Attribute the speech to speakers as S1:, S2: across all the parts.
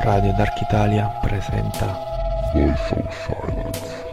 S1: Radio Dark Italia presenta
S2: Voice of Silence.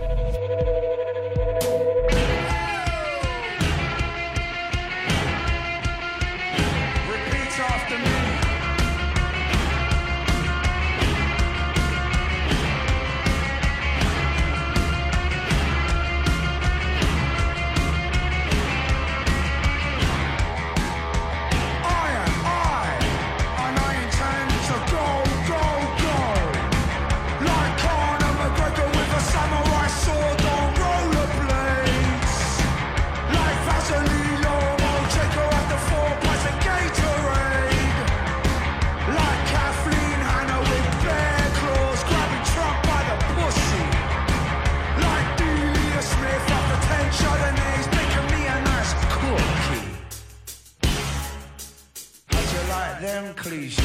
S3: Like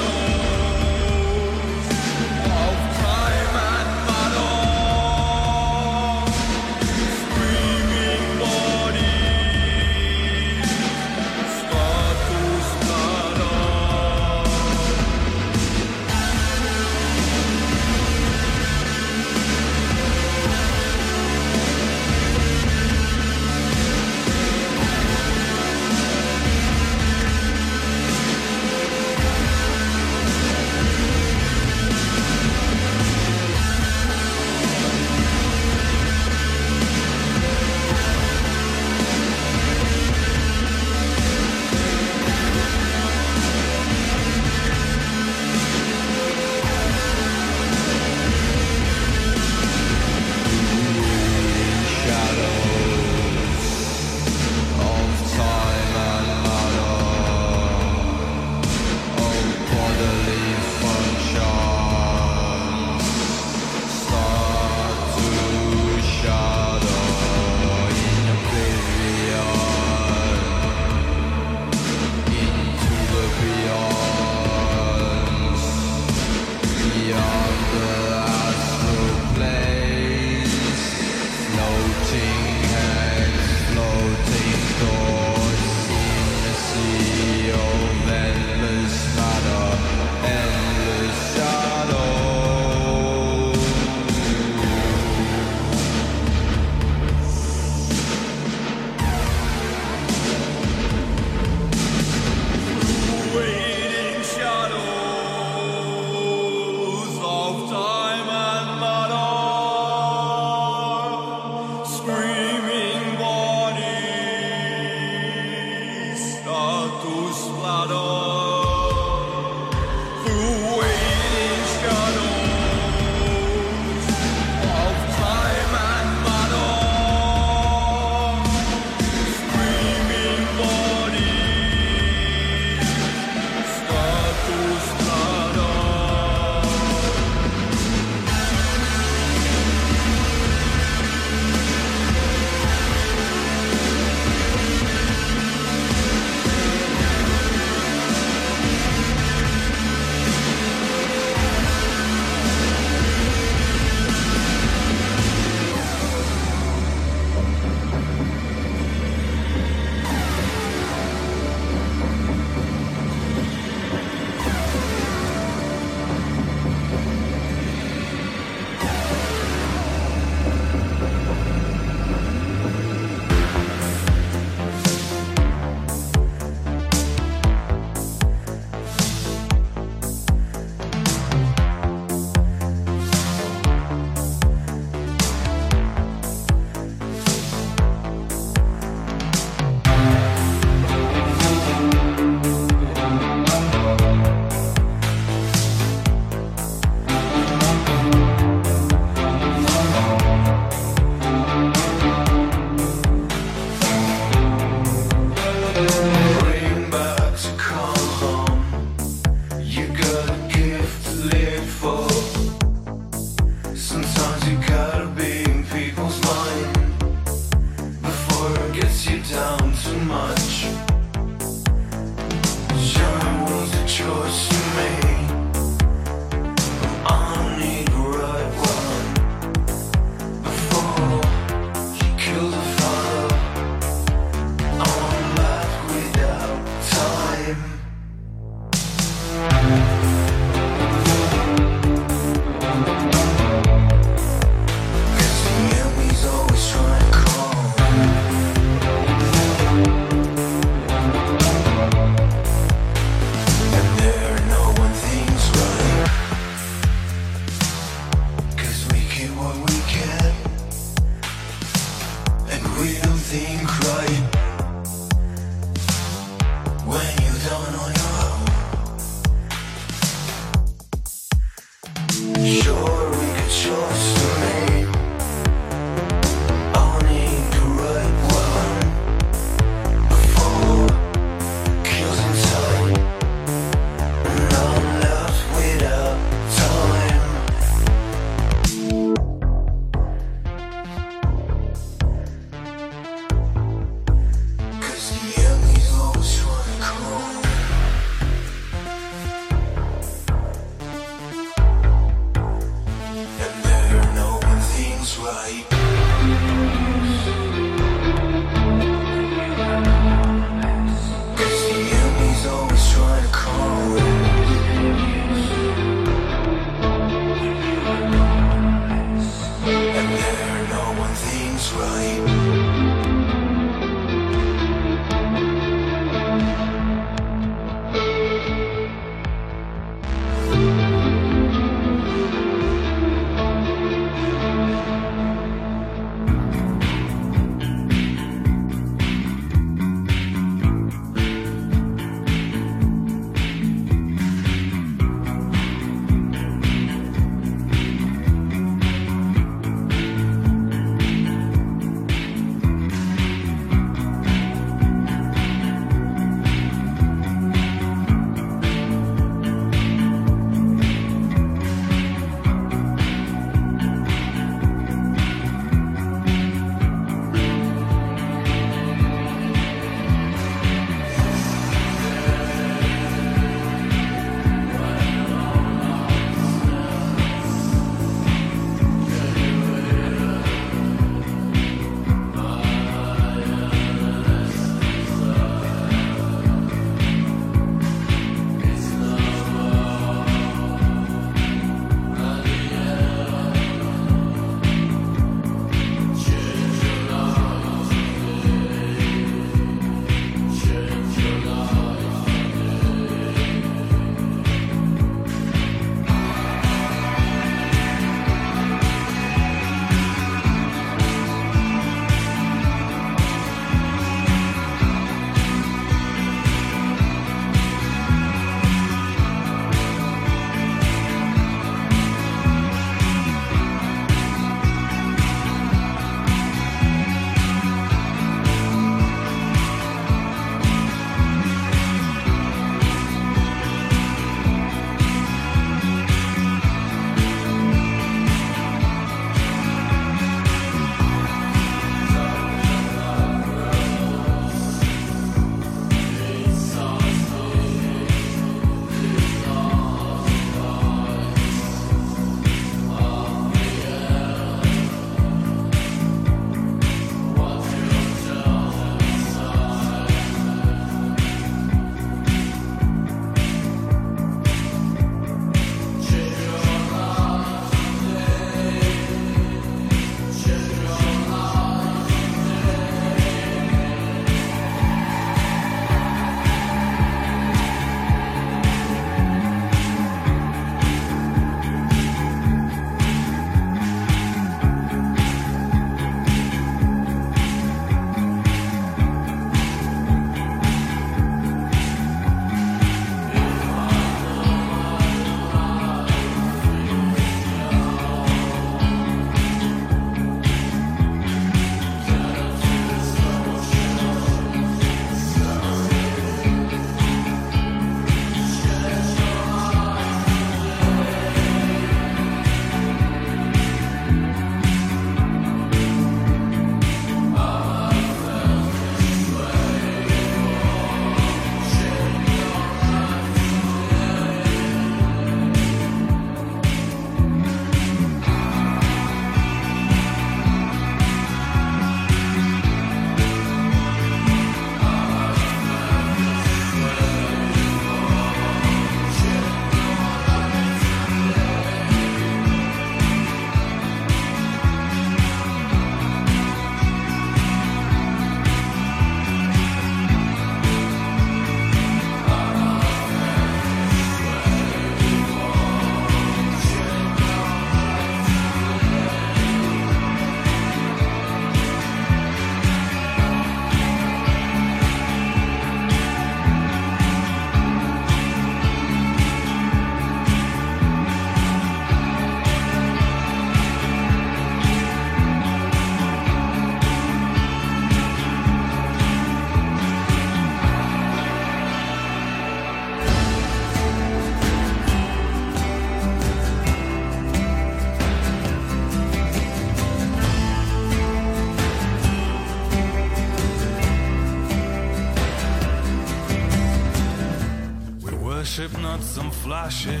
S3: some flashes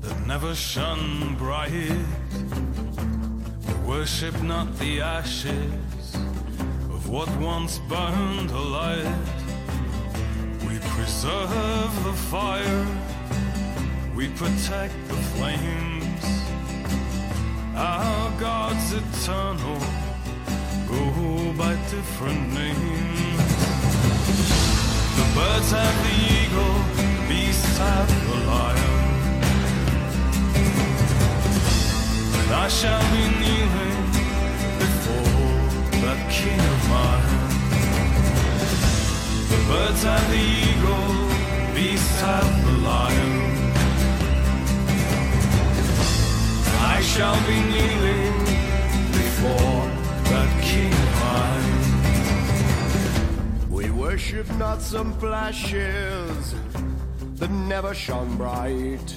S3: that never shone bright. We worship not the ashes of what once burned alight. We preserve the fire, we protect the flames. Our God's eternal, go by different names. The birds have the
S4: We worship not some flashes that never shone bright.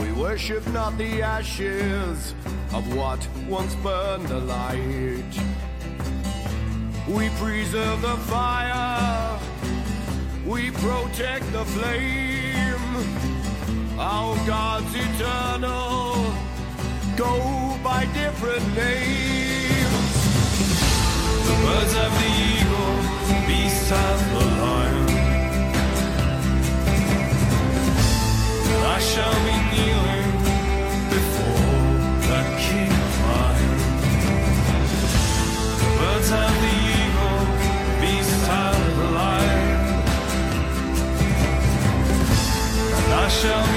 S4: We worship not the ashes of what once burned alight. We preserve the fire, we protect the flame. Our God's eternal, go by different names. The birds have the and the lion. I shall be kneeling before that king of mine. The birds and the eagle, beast and the lion. And I shall